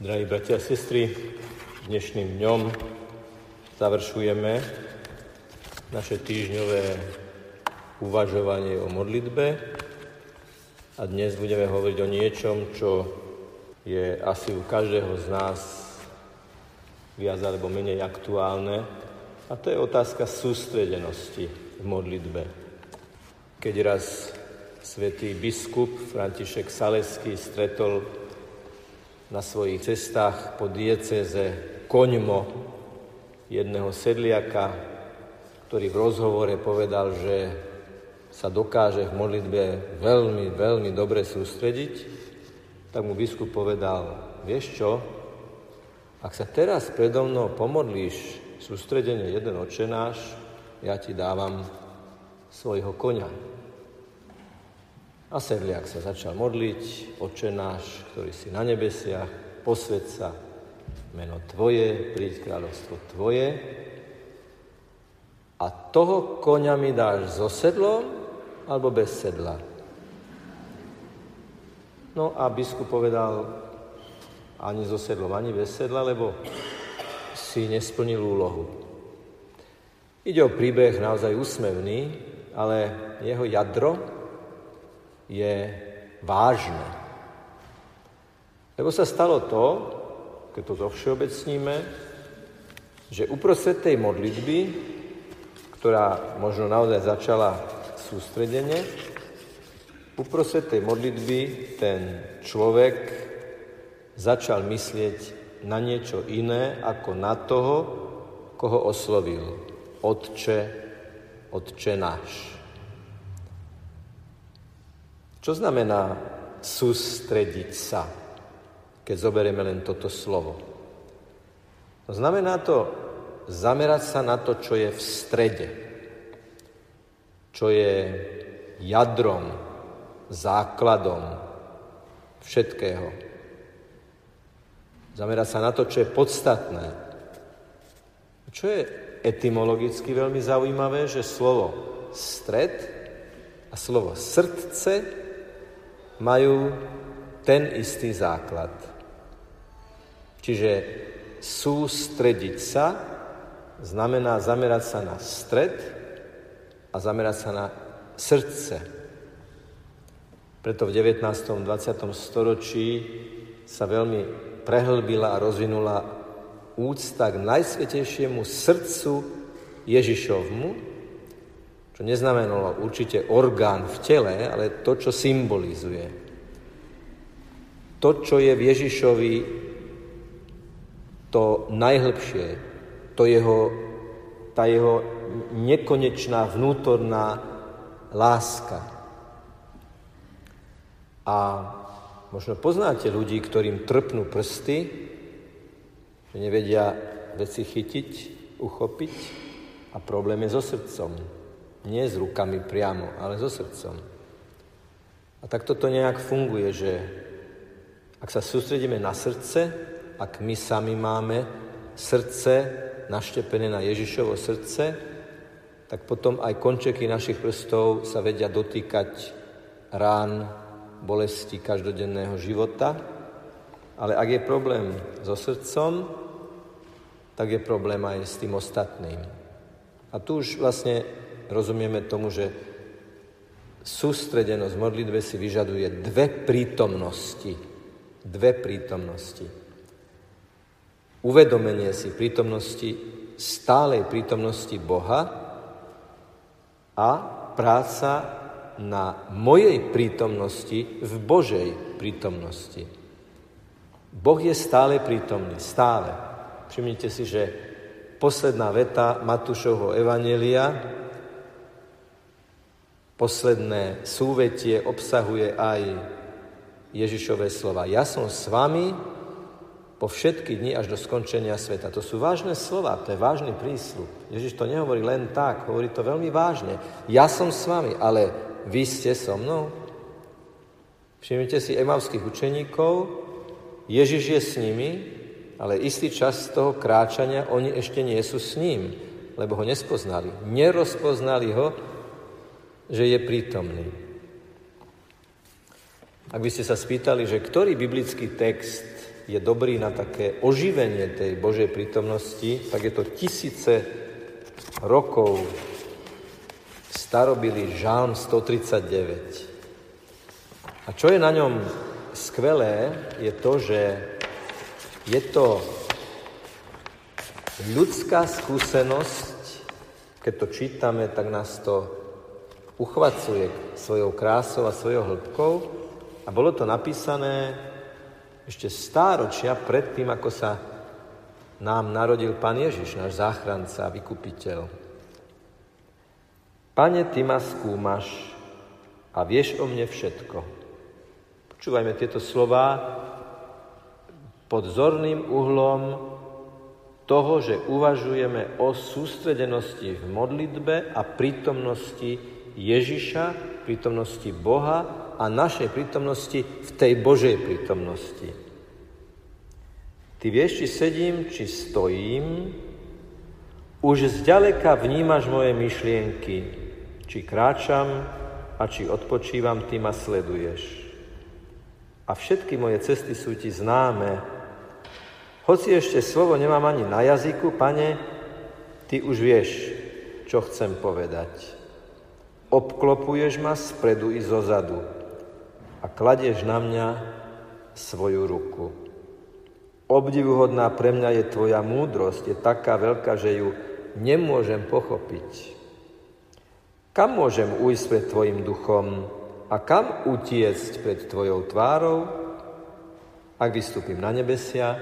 Drahí bratia a sestry, dnešným dňom završujeme naše týždňové uvažovanie o modlitbe a dnes budeme hovoriť o niečom, čo je asi u každého z nás viac alebo menej aktuálne a to je otázka sústredenosti v modlitbe. Keď raz svätý biskup František Saleský stretol na svojich cestách po dieceze Koňmo jedného sedliaka, ktorý v rozhovore povedal, že sa dokáže v modlitbe veľmi, veľmi dobre sústrediť, tak mu biskup povedal, vieš čo, ak sa teraz predo mnou pomodlíš sústredenie jeden očenáš, ja ti dávam svojho konia. A sedliak sa začal modliť, oče náš, ktorý si na nebesiach, posved sa meno Tvoje, príď kráľovstvo Tvoje. A toho koňa mi dáš so sedlom alebo bez sedla? No a biskup povedal, ani so sedlom, ani bez sedla, lebo si nesplnil úlohu. Ide o príbeh naozaj úsmevný, ale jeho jadro je vážne. Lebo sa stalo to, keď to zovšeobecníme, že uprostred tej modlitby, ktorá možno naozaj začala sústredene, uprostred tej modlitby ten človek začal myslieť na niečo iné ako na toho, koho oslovil. Otče, Otče náš. Čo znamená sústrediť sa, keď zoberieme len toto slovo? No znamená to zamerať sa na to, čo je v strede, čo je jadrom, základom všetkého. Zamerať sa na to, čo je podstatné. Čo je etymologicky veľmi zaujímavé, že slovo stred a slovo srdce majú ten istý základ. Čiže sústrediť sa znamená zamerať sa na stred a zamerať sa na srdce. Preto v 19. 20. storočí sa veľmi prehlbila a rozvinula úcta k najsvetejšiemu srdcu Ježišovmu, čo neznamenalo určite orgán v tele, ale to, čo symbolizuje. To, čo je v Ježišovi to najhlbšie, to jeho, tá jeho nekonečná vnútorná láska. A možno poznáte ľudí, ktorým trpnú prsty, že nevedia veci chytiť, uchopiť a problém je so srdcom. Nie s rukami priamo, ale so srdcom. A tak toto nejak funguje, že ak sa sústredíme na srdce, ak my sami máme srdce naštepené na Ježišovo srdce, tak potom aj končeky našich prstov sa vedia dotýkať rán, bolesti každodenného života. Ale ak je problém so srdcom, tak je problém aj s tým ostatným. A tu už vlastne rozumieme tomu, že sústredenosť modlitbe si vyžaduje dve prítomnosti. Dve prítomnosti. Uvedomenie si prítomnosti, stálej prítomnosti Boha a práca na mojej prítomnosti v Božej prítomnosti. Boh je stále prítomný, stále. Všimnite si, že posledná veta Matúšovho Evanelia Posledné súvetie obsahuje aj Ježišové slova. Ja som s vami po všetky dni až do skončenia sveta. To sú vážne slova, to je vážny prísľub. Ježiš to nehovorí len tak, hovorí to veľmi vážne. Ja som s vami, ale vy ste so mnou. Všimnite si emavských učeníkov, Ježiš je s nimi, ale istý čas z toho kráčania oni ešte nie sú s ním, lebo ho nespoznali. Nerozpoznali ho, že je prítomný. Ak by ste sa spýtali, že ktorý biblický text je dobrý na také oživenie tej Božej prítomnosti, tak je to tisíce rokov starobilý žálm 139. A čo je na ňom skvelé, je to, že je to ľudská skúsenosť, keď to čítame, tak nás to uchvacuje svojou krásou a svojou hĺbkou. A bolo to napísané ešte stáročia pred tým, ako sa nám narodil Pán Ježiš, náš záchranca a vykupiteľ. Pane, Ty ma skúmaš a vieš o mne všetko. Počúvajme tieto slova pod zorným uhlom toho, že uvažujeme o sústredenosti v modlitbe a prítomnosti Ježiša, prítomnosti Boha a našej prítomnosti v tej Božej prítomnosti. Ty vieš, či sedím, či stojím, už zďaleka vnímaš moje myšlienky, či kráčam a či odpočívam, ty ma sleduješ. A všetky moje cesty sú ti známe, hoci ešte slovo nemám ani na jazyku, pane, ty už vieš, čo chcem povedať. Obklopuješ ma spredu i zozadu a kladieš na mňa svoju ruku. Obdivuhodná pre mňa je tvoja múdrosť, je taká veľká, že ju nemôžem pochopiť. Kam môžem ujsť pred tvojim duchom a kam utiecť pred tvojou tvárou? Ak vystúpim na nebesia,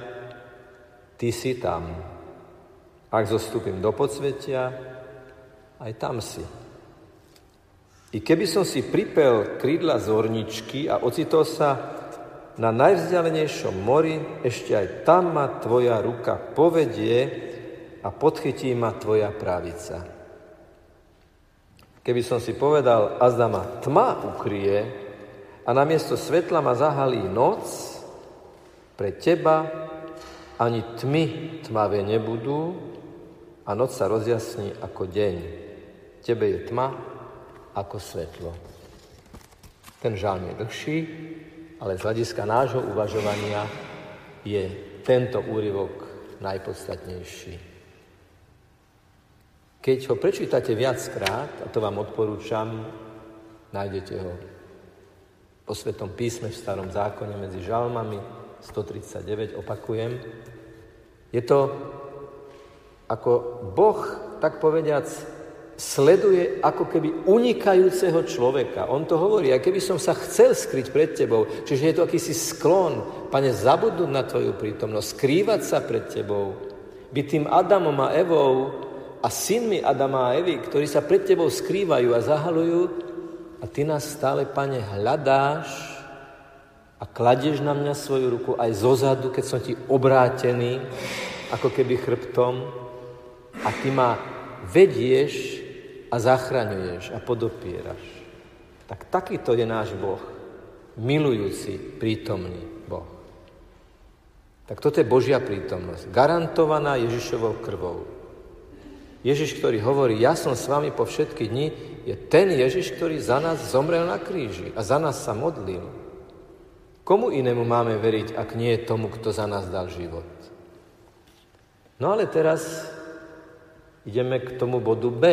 Ty si tam. Ak zostúpim do podsvetia, aj tam si. I keby som si pripel krídla zorničky a ocitol sa na najvzdialenejšom mori, ešte aj tam ma tvoja ruka povedie a podchytí ma tvoja pravica. Keby som si povedal, azda ma tma ukrie a namiesto svetla ma zahalí noc, pre teba ani tmy tmavé nebudú a noc sa rozjasní ako deň. Tebe je tma ako svetlo. Ten žalm je dlhší, ale z hľadiska nášho uvažovania je tento úryvok najpodstatnejší. Keď ho prečítate viackrát, a to vám odporúčam, nájdete ho po Svetom písme v Starom zákone medzi žalmami, 139, opakujem. Je to ako Boh, tak povediac, sleduje ako keby unikajúceho človeka. On to hovorí, aj keby som sa chcel skryť pred tebou, čiže je to akýsi sklon, pane, zabudnúť na tvoju prítomnosť, skrývať sa pred tebou, byť tým Adamom a Evou a synmi Adama a Evy, ktorí sa pred tebou skrývajú a zahalujú a ty nás stále, pane, hľadáš a kladieš na mňa svoju ruku aj zozadu, keď som ti obrátený, ako keby chrbtom a ty ma vedieš a zachraňuješ a podopieraš. Tak takýto je náš Boh, milujúci, prítomný Boh. Tak toto je Božia prítomnosť, garantovaná Ježišovou krvou. Ježiš, ktorý hovorí, ja som s vami po všetky dni, je ten Ježiš, ktorý za nás zomrel na kríži a za nás sa modlil. Komu inému máme veriť, ak nie tomu, kto za nás dal život? No ale teraz ideme k tomu bodu B.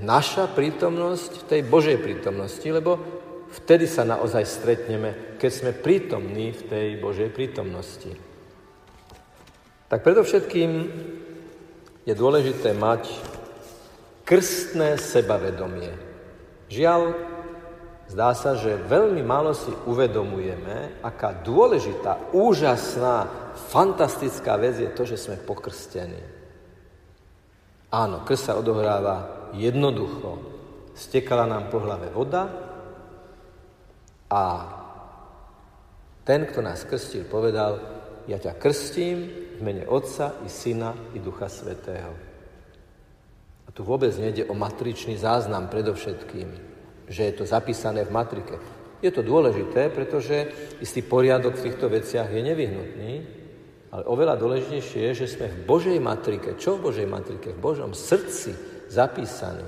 Naša prítomnosť v tej Božej prítomnosti, lebo vtedy sa naozaj stretneme, keď sme prítomní v tej Božej prítomnosti. Tak predovšetkým je dôležité mať krstné sebavedomie. Žiaľ, Zdá sa, že veľmi málo si uvedomujeme, aká dôležitá, úžasná, fantastická vec je to, že sme pokrstení. Áno, krst sa odohráva jednoducho. Stekala nám po hlave voda a ten, kto nás krstil, povedal, ja ťa krstím v mene Otca i Syna i Ducha Svetého. A tu vôbec nejde o matričný záznam predovšetkým že je to zapísané v matrike. Je to dôležité, pretože istý poriadok v týchto veciach je nevyhnutný, ale oveľa dôležitejšie je, že sme v Božej matrike. Čo v Božej matrike? V Božom srdci zapísaní.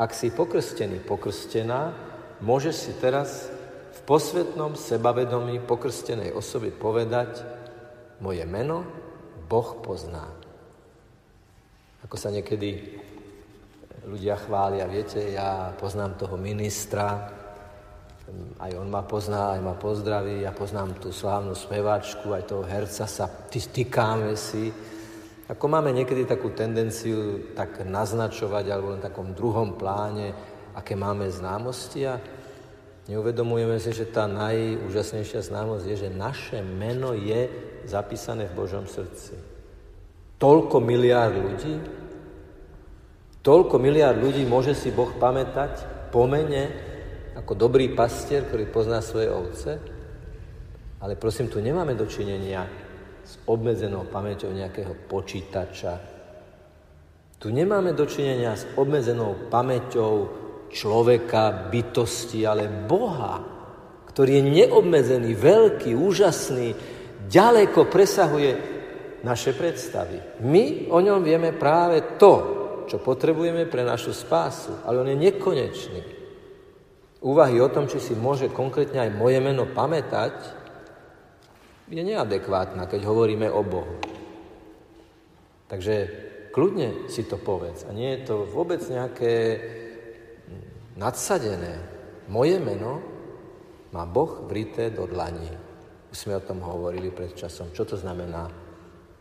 Ak si pokrstený, pokrstená, môžeš si teraz v posvetnom sebavedomí pokrstenej osoby povedať, moje meno Boh pozná. Ako sa niekedy ľudia chvália, viete, ja poznám toho ministra, aj on ma pozná, aj ma pozdraví, ja poznám tú slávnu speváčku, aj toho herca sa týkáme si. Ako máme niekedy takú tendenciu tak naznačovať, alebo len takom druhom pláne, aké máme známosti a neuvedomujeme si, že tá najúžasnejšia známosť je, že naše meno je zapísané v Božom srdci. Toľko miliárd ľudí, toľko miliárd ľudí môže si Boh pamätať po mene, ako dobrý pastier, ktorý pozná svoje ovce, ale prosím, tu nemáme dočinenia s obmedzenou pamäťou nejakého počítača. Tu nemáme dočinenia s obmedzenou pamäťou človeka, bytosti, ale Boha, ktorý je neobmedzený, veľký, úžasný, ďaleko presahuje naše predstavy. My o ňom vieme práve to, čo potrebujeme pre našu spásu, ale on je nekonečný úvahy o tom, či si môže konkrétne aj moje meno pamätať, je neadekvátna, keď hovoríme o Bohu. Takže kľudne si to povedz. A nie je to vôbec nejaké nadsadené. Moje meno má Boh vrité do dlaní. Už sme o tom hovorili pred časom. Čo to znamená?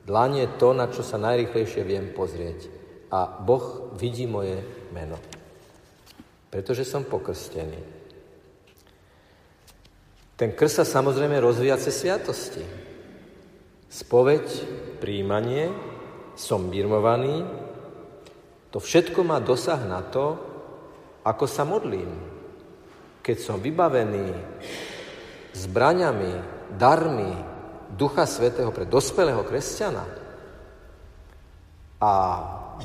Dlaň je to, na čo sa najrychlejšie viem pozrieť. A Boh vidí moje meno. Pretože som pokrstený. Ten krst sa samozrejme rozvíja cez sviatosti. Spoveď, príjmanie, som birmovaný, to všetko má dosah na to, ako sa modlím. Keď som vybavený zbraňami, darmi Ducha Svetého pre dospelého kresťana a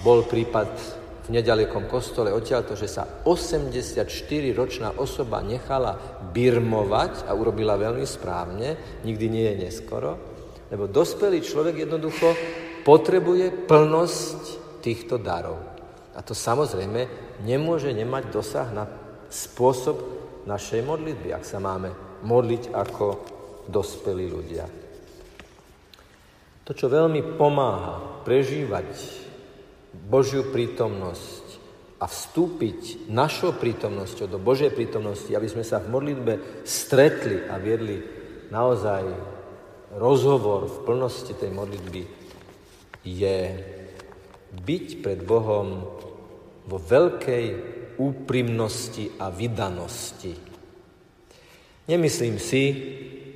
bol prípad nedalekom kostole odtiaľto, že sa 84-ročná osoba nechala birmovať a urobila veľmi správne, nikdy nie je neskoro, lebo dospelý človek jednoducho potrebuje plnosť týchto darov. A to samozrejme nemôže nemať dosah na spôsob našej modlitby, ak sa máme modliť ako dospelí ľudia. To, čo veľmi pomáha prežívať Božiu prítomnosť a vstúpiť našou prítomnosťou do Božej prítomnosti, aby sme sa v modlitbe stretli a viedli naozaj rozhovor v plnosti tej modlitby, je byť pred Bohom vo veľkej úprimnosti a vydanosti. Nemyslím si,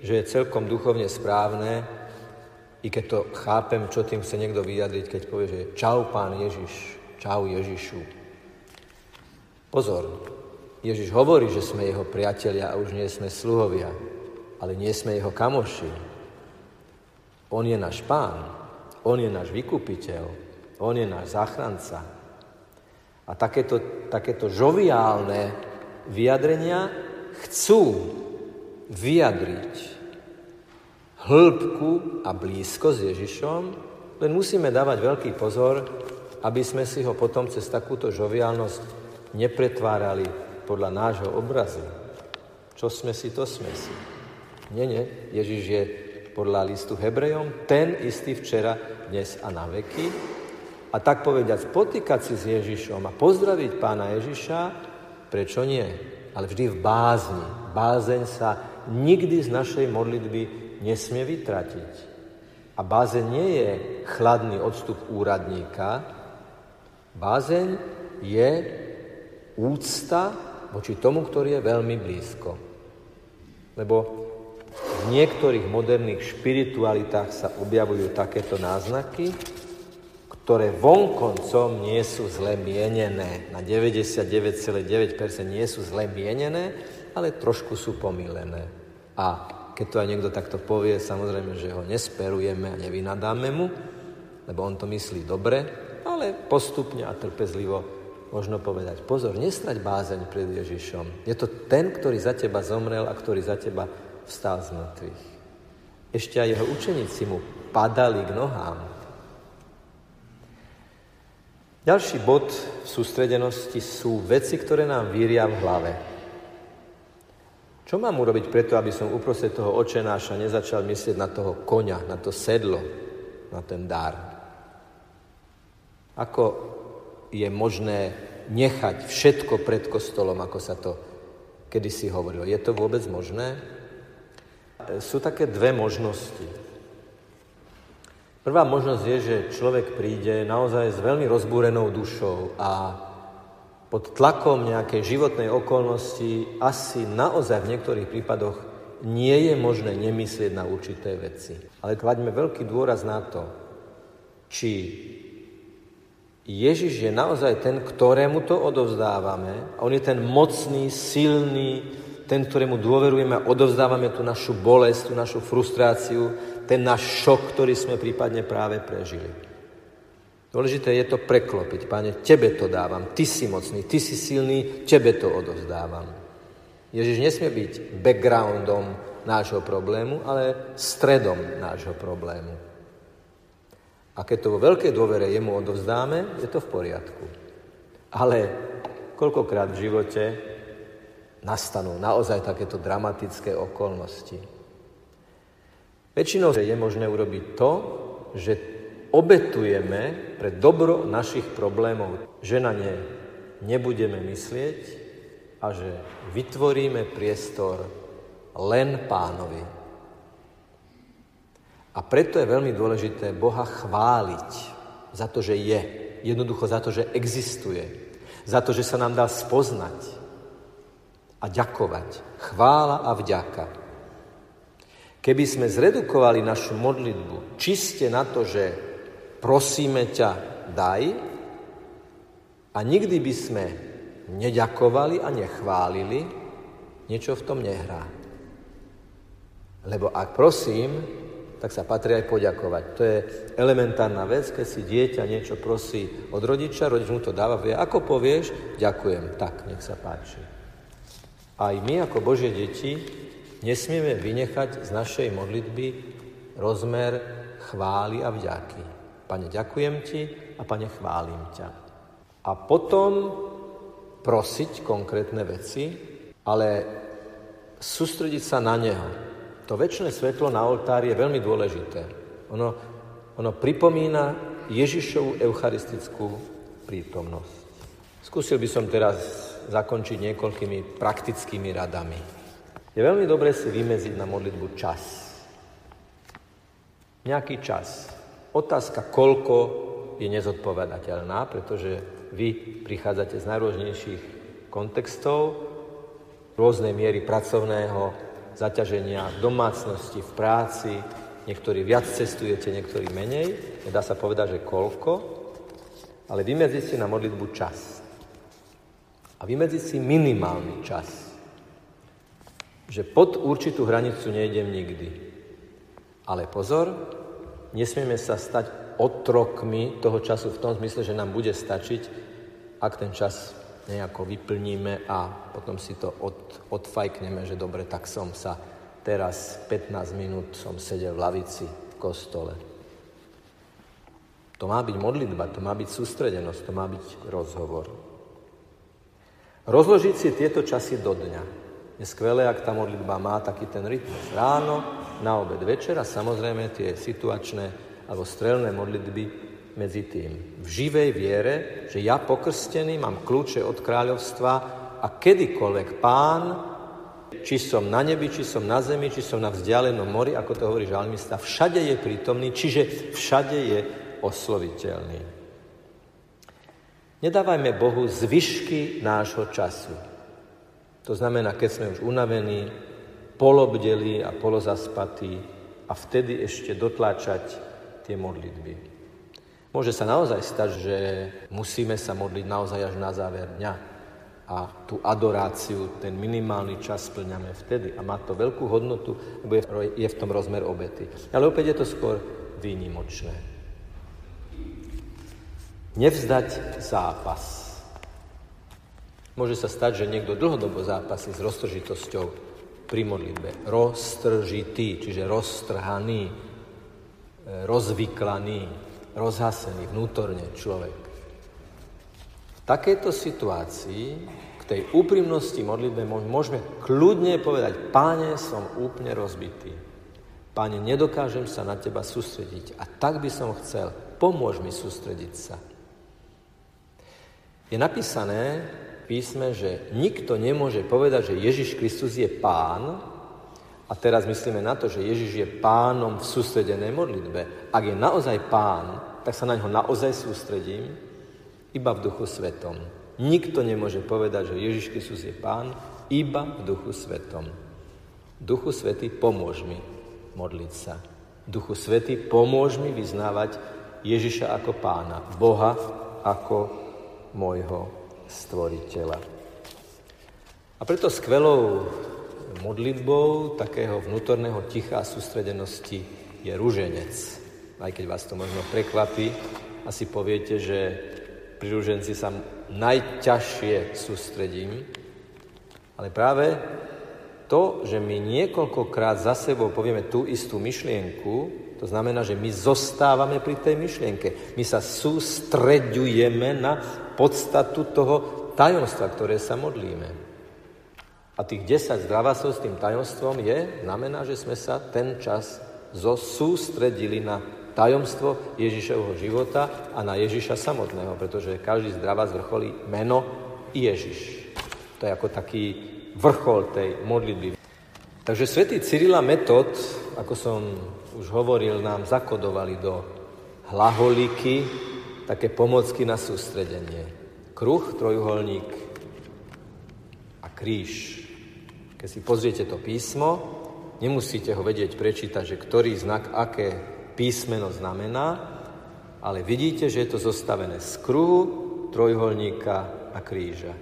že je celkom duchovne správne, i keď to chápem, čo tým chce niekto vyjadriť, keď povie, že čau pán Ježiš, čau Ježišu. Pozor, Ježiš hovorí, že sme jeho priatelia a už nie sme sluhovia, ale nie sme jeho kamoši. On je náš pán, on je náš vykupiteľ, on je náš záchranca. A takéto, takéto žoviálne vyjadrenia chcú vyjadriť hĺbku a blízko s Ježišom, len musíme dávať veľký pozor, aby sme si ho potom cez takúto žoviálnosť nepretvárali podľa nášho obrazu. Čo sme si, to sme si. Nie, nie. Ježiš je podľa listu Hebrejom ten istý včera, dnes a na veky. A tak povediať, potýkať si s Ježišom a pozdraviť pána Ježiša, prečo nie? Ale vždy v bázni. Bázeň sa nikdy z našej modlitby nesmie vytratiť. A bázeň nie je chladný odstup úradníka, bázeň je úcta voči tomu, ktorý je veľmi blízko. Lebo v niektorých moderných špiritualitách sa objavujú takéto náznaky, ktoré vonkoncom nie sú zle mienené. Na 99,9% nie sú zle mienené, ale trošku sú pomílené. A keď to aj niekto takto povie, samozrejme, že ho nesperujeme a nevynadáme mu, lebo on to myslí dobre, ale postupne a trpezlivo možno povedať, pozor, nestrať bázeň pred Ježišom. Je to ten, ktorý za teba zomrel a ktorý za teba vstal z mŕtvych. Ešte aj jeho učeníci mu padali k nohám. Ďalší bod v sústredenosti sú veci, ktoré nám víria v hlave. Čo mám urobiť preto, aby som uprostred toho očenáša nezačal myslieť na toho konia, na to sedlo, na ten dar? Ako je možné nechať všetko pred kostolom, ako sa to kedysi hovorilo? Je to vôbec možné? Sú také dve možnosti. Prvá možnosť je, že človek príde naozaj s veľmi rozbúrenou dušou a pod tlakom nejakej životnej okolnosti asi naozaj v niektorých prípadoch nie je možné nemyslieť na určité veci. Ale klaďme veľký dôraz na to, či Ježiš je naozaj ten, ktorému to odovzdávame a on je ten mocný, silný, ten, ktorému dôverujeme a odovzdávame tú našu bolesť, tú našu frustráciu, ten náš šok, ktorý sme prípadne práve prežili. Dôležité je to preklopiť. Pane, tebe to dávam, ty si mocný, ty si silný, tebe to odovzdávam. Ježiš nesmie byť backgroundom nášho problému, ale stredom nášho problému. A keď to vo veľkej dôvere jemu odovzdáme, je to v poriadku. Ale koľkokrát v živote nastanú naozaj takéto dramatické okolnosti. Väčšinou je možné urobiť to, že obetujeme pre dobro našich problémov, že na ne nebudeme myslieť a že vytvoríme priestor len pánovi. A preto je veľmi dôležité Boha chváliť za to, že je. Jednoducho za to, že existuje. Za to, že sa nám dá spoznať a ďakovať. Chvála a vďaka. Keby sme zredukovali našu modlitbu čiste na to, že prosíme ťa, daj. A nikdy by sme neďakovali a nechválili, niečo v tom nehrá. Lebo ak prosím, tak sa patrí aj poďakovať. To je elementárna vec, keď si dieťa niečo prosí od rodiča, rodič mu to dáva, vie, ako povieš, ďakujem, tak, nech sa páči. Aj my ako Božie deti nesmieme vynechať z našej modlitby rozmer chvály a vďaky. Pane, ďakujem ti a pane, chválim ťa. A potom prosiť konkrétne veci, ale sústrediť sa na Neho. To väčšie svetlo na oltári je veľmi dôležité. Ono, ono pripomína Ježišovú eucharistickú prítomnosť. Skúsil by som teraz zakončiť niekoľkými praktickými radami. Je veľmi dobré si vymeziť na modlitbu čas. Nejaký čas. Otázka, koľko je nezodpovedateľná, pretože vy prichádzate z najrôznejších kontextov, rôznej miery pracovného zaťaženia v domácnosti, v práci, niektorí viac cestujete, niektorí menej, nedá sa povedať, že koľko, ale vymedziť si na modlitbu čas. A vymedziť si minimálny čas. Že pod určitú hranicu nejdem nikdy. Ale pozor, Nesmieme sa stať otrokmi toho času v tom zmysle, že nám bude stačiť, ak ten čas nejako vyplníme a potom si to od, odfajkneme, že dobre, tak som sa teraz 15 minút som sedel v lavici v kostole. To má byť modlitba, to má byť sústredenosť, to má byť rozhovor. Rozložiť si tieto časy do dňa. Je skvelé, ak tá modlitba má taký ten rytmus. Ráno, na obed večer a samozrejme tie situačné alebo strelné modlitby medzi tým. V živej viere, že ja pokrstený mám kľúče od kráľovstva a kedykoľvek pán, či som na nebi, či som na zemi, či som na vzdialenom mori, ako to hovorí žalmista, všade je prítomný, čiže všade je osloviteľný. Nedávajme Bohu zvyšky nášho času. To znamená, keď sme už unavení, polobdelí a polozaspatí a vtedy ešte dotláčať tie modlitby. Môže sa naozaj stať, že musíme sa modliť naozaj až na záver dňa a tú adoráciu, ten minimálny čas splňame vtedy a má to veľkú hodnotu, lebo je v tom rozmer obety. Ale opäť je to skôr výnimočné. Nevzdať zápas. Môže sa stať, že niekto dlhodobo zápasí s roztržitosťou pri modlitbe. Roztržitý, čiže roztrhaný, e, rozvyklaný, rozhasený vnútorne človek. V takejto situácii, v tej úprimnosti modlitbe môžeme kľudne povedať, páne, som úplne rozbitý. Páne, nedokážem sa na teba sústrediť a tak by som chcel, pomôž mi sústrediť sa. Je napísané písme, že nikto nemôže povedať, že Ježiš Kristus je pán, a teraz myslíme na to, že Ježiš je pánom v sústredenej modlitbe. Ak je naozaj pán, tak sa na ňo naozaj sústredím, iba v duchu svetom. Nikto nemôže povedať, že Ježiš Kristus je pán, iba v duchu svetom. Duchu Svetý, pomôž mi modliť sa. Duchu Svetý, pomôž mi vyznávať Ježiša ako pána, Boha ako môjho stvoriteľa. A preto skvelou modlitbou takého vnútorného ticha a sústredenosti je rúženec. Aj keď vás to možno prekvapí, asi poviete, že pri rúženci sa najťažšie sústredím, ale práve to, že my niekoľkokrát za sebou povieme tú istú myšlienku, to znamená, že my zostávame pri tej myšlienke. My sa sústreďujeme na podstatu toho tajomstva, ktoré sa modlíme. A tých 10 zdravasov s tým tajomstvom je, znamená, že sme sa ten čas zosústredili na tajomstvo Ježišovho života a na Ježiša samotného, pretože každý zdravá zvrcholí meno Ježiš. To je ako taký vrchol tej modlitby. Takže svätý Cyrila Metod, ako som už hovoril, nám zakodovali do hlaholiky také pomocky na sústredenie. Kruh, trojuholník a kríž. Keď si pozriete to písmo, nemusíte ho vedieť prečítať, že ktorý znak, aké písmeno znamená, ale vidíte, že je to zostavené z kruhu, trojuholníka a kríža.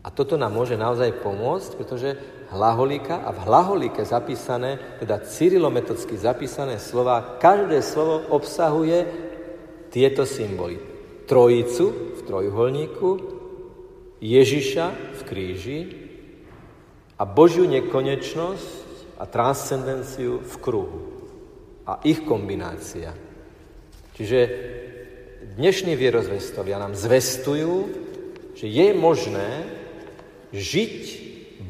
A toto nám môže naozaj pomôcť, pretože hlaholika a v hlaholike zapísané, teda cyrilometodsky zapísané slova, každé slovo obsahuje tieto symboly. Trojicu v trojuholníku, Ježiša v kríži a Božiu nekonečnosť a transcendenciu v kruhu. A ich kombinácia. Čiže dnešní vierozvestovia nám zvestujú, že je možné žiť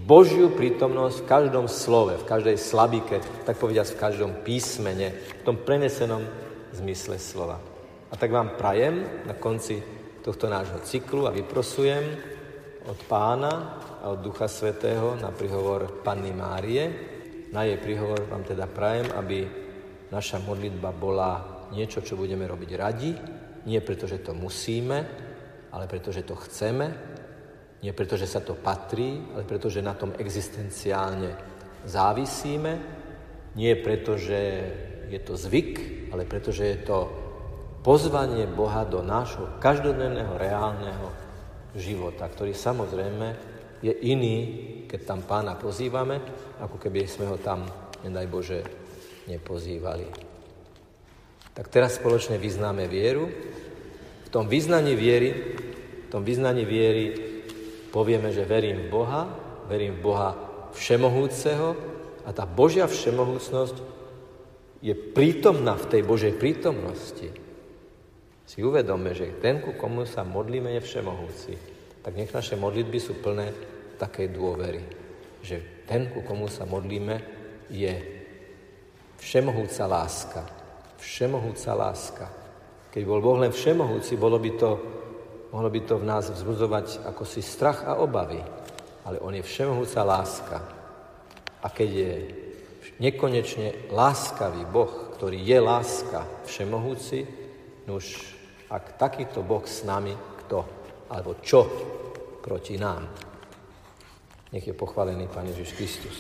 Božiu prítomnosť v každom slove, v každej slabike, tak povediať v každom písmene, v tom prenesenom zmysle slova. A tak vám prajem na konci tohto nášho cyklu a vyprosujem od pána a od Ducha Svetého na prihovor Panny Márie. Na jej prihovor vám teda prajem, aby naša modlitba bola niečo, čo budeme robiť radi, nie preto, že to musíme, ale preto, že to chceme, nie preto, že sa to patrí, ale preto, že na tom existenciálne závisíme. Nie preto, že je to zvyk, ale preto, že je to pozvanie Boha do nášho každodenného reálneho života, ktorý samozrejme je iný, keď tam pána pozývame, ako keby sme ho tam, nedaj Bože, nepozývali. Tak teraz spoločne vyznáme vieru. V tom vyznaní viery, v tom vyznaní viery povieme, že verím v Boha, verím v Boha všemohúceho a tá Božia všemohúcnosť je prítomná v tej Božej prítomnosti. Si uvedome, že ten, ku komu sa modlíme, je všemohúci. Tak nech naše modlitby sú plné takej dôvery, že ten, ku komu sa modlíme, je všemohúca láska. Všemohúca láska. Keď bol Boh len všemohúci, bolo by to mohlo by to v nás vzbudzovať ako si strach a obavy. Ale on je všemohúca láska. A keď je nekonečne láskavý Boh, ktorý je láska všemohúci, už ak takýto Boh s nami, kto alebo čo proti nám. Nech je pochválený Pán Ježiš Kristus.